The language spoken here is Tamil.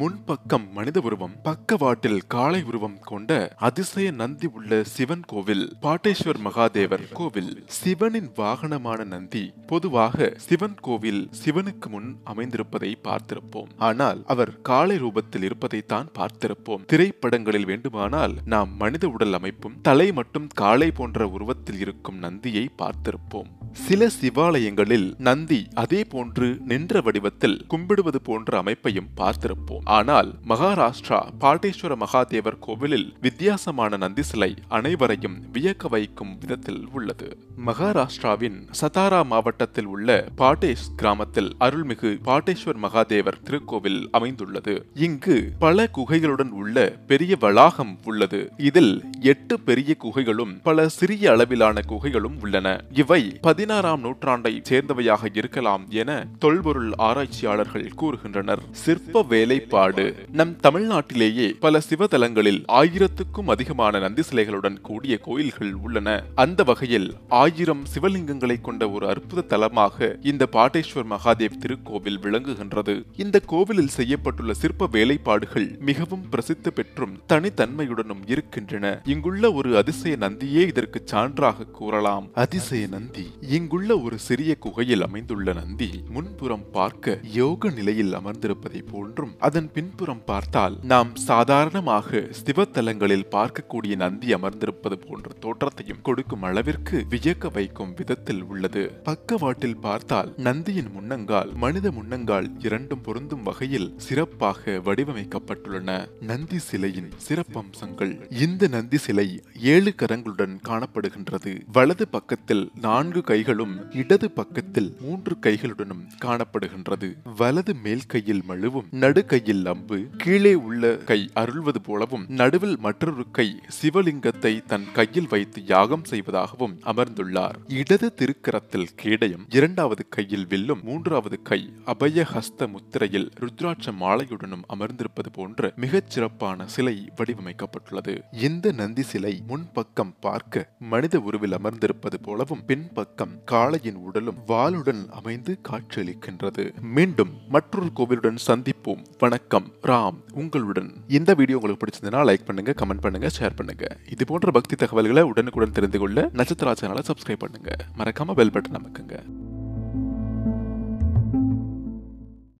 முன்பக்கம் மனித உருவம் பக்கவாட்டில் காளை உருவம் கொண்ட அதிசய நந்தி உள்ள சிவன் கோவில் பாட்டேஸ்வர் மகாதேவர் கோவில் சிவனின் வாகனமான நந்தி. பொதுவாக சிவன் கோவில் சிவனுக்கு முன் அமைந்திருப்பதை பார்த்திருப்போம். ஆனால் அவர் காளை ரூபத்தில் இருப்பதைத்தான் பார்த்திருப்போம். திரைப்படங்களில் வேண்டுமானால் நாம் மனித உடல் அமைப்பும் தலை மட்டும் காளை போன்ற உருவத்தில் இருக்கும் நந்தியை பார்த்திருப்போம். சில சிவாலயங்களில் நந்தி அதே போன்று நின்ற வடிவத்தில் கும்பிடுவது போன்ற அமைப்பையும் பார்த்திருப்போம். ஆனால் மகாராஷ்டிரா பாட்டேஸ்வர மகாதேவர் கோவிலில் வித்தியாசமான நந்தி சிலை அனைவரையும் வியக்க வைக்கும் விதத்தில் உள்ளது. மகாராஷ்டிராவின் சதாரா மாவட்டத்தில் உள்ள பாட்டேஷ் கிராமத்தில் அருள்மிகு பாட்டேஸ்வர் மகாதேவர் திருக்கோவில் அமைந்துள்ளது. இங்கு பல குகைகளுடன் உள்ள பெரிய வளாகம் உள்ளது. இதில் எட்டு பெரிய குகைகளும் பல சிறிய அளவிலான குகைகளும் உள்ளன. இவை பதினாறாம் நூற்றாண்டை சேர்ந்தவையாக இருக்கலாம் என தொல்பொருள் ஆராய்ச்சியாளர்கள் கூறுகின்றனர். சிற்ப வேலைப்பாடு. நம் தமிழ்நாட்டிலேயே பல சிவதலங்களில் ஆயிரத்துக்கும் அதிகமான நந்தி சிலைகளுடன் கூடிய கோயில்கள் உள்ளன. அந்த வகையில் ஆயிரம் சிவலிங்கங்களை கொண்ட ஒரு அற்புத தலமாக இந்த பாட்டேஸ்வர் மகாதேவ் திருக்கோவில் விளங்குகின்றது. இந்த கோவிலில் செய்யப்பட்டுள்ள சிற்ப வேலைப்பாடுகள் மிகவும் பிரசித்தி பெற்றும் தனித்தன்மையுடனும் இருக்கின்றன. இங்குள்ள ஒரு அதிசய நந்தியே இதற்கு சான்றாக கூறலாம். அதிசய நந்தி. இங்குள்ள ஒரு சிறிய குகையில் அமைந்துள்ள நந்தி முன்புறம் பார்க்க யோக நிலையில் அமர்ந்திருப்பதை போன்றும் அதன் பின்புறம் பார்த்தால் நாம் சாதாரணமாக சிவத்தலங்களில் பார்க்கக்கூடிய நந்தி அமர்ந்திருப்பது போன்ற தோற்றத்தையும் கொடுக்கும் அளவிற்கு வியக்க வைக்கும் விதத்தில் உள்ளது. பக்கவாட்டில் பார்த்தால் நந்தியின் முன்னங்கால் மனித முன்னங்கால் இரண்டும் பொருந்தும் வகையில் சிறப்பாக வடிவமைக்கப்பட்டுள்ளன. நந்தி சிலையின் சிறப்பம்சங்கள் இந்த நந்தி சிலை ஏழு கரங்களுடன் காணப்படுகின்றது. வலது பக்கத்தில் நான்கு கை கைகளும் இடது பக்கத்தில் மூன்று கைகளுடனும் காணப்படுகின்றது. வலது மேல் கையில் மழுவும் நடுக்கையில் அம்பு கீழே உள்ள கை அருள்வது போலவும் நடுவில் மற்றொரு கை சிவலிங்கத்தை தன் கையில் வைத்து யாகம் செய்வதாகவும் அமர்ந்துள்ளார். இடது திருக்கரத்தில் கேடயம் இரண்டாவது கையில் வில்லும் மூன்றாவது கை அபய ஹஸ்த முத்திரையில் ருத்ராட்ச மாலையுடனும் அமர்ந்திருப்பது போன்ற மிகச் சிறப்பான சிலை வடிவமைக்கப்பட்டுள்ளது. இந்த நந்தி சிலை முன்பக்கம் பார்க்க மனித உருவில் அமர்ந்திருப்பது போலவும் பின்பக்கம் காளையின் உடலும் வாளுடன் அமைந்து காட்சியளிக்கின்றது. மீண்டும் மற்றொரு கோவிலுடன் சந்திப்போம். வணக்கம். ராம் உங்களுடன். இந்த வீடியோ உங்களுக்கு பிடிச்சிருந்தனா லைக் பண்ணுங்க கமெண்ட் பண்ணுங்க ஷேர் பண்ணுங்க. இது போன்ற பக்தி தகவல்களை உடனுக்குடன் தெரிந்து கொள்ள நட்சத்திரா சேனலை சப்ஸ்கிரைப் பண்ணுங்க. மறக்காம பெல் பட்டன் அமைக்குங்க.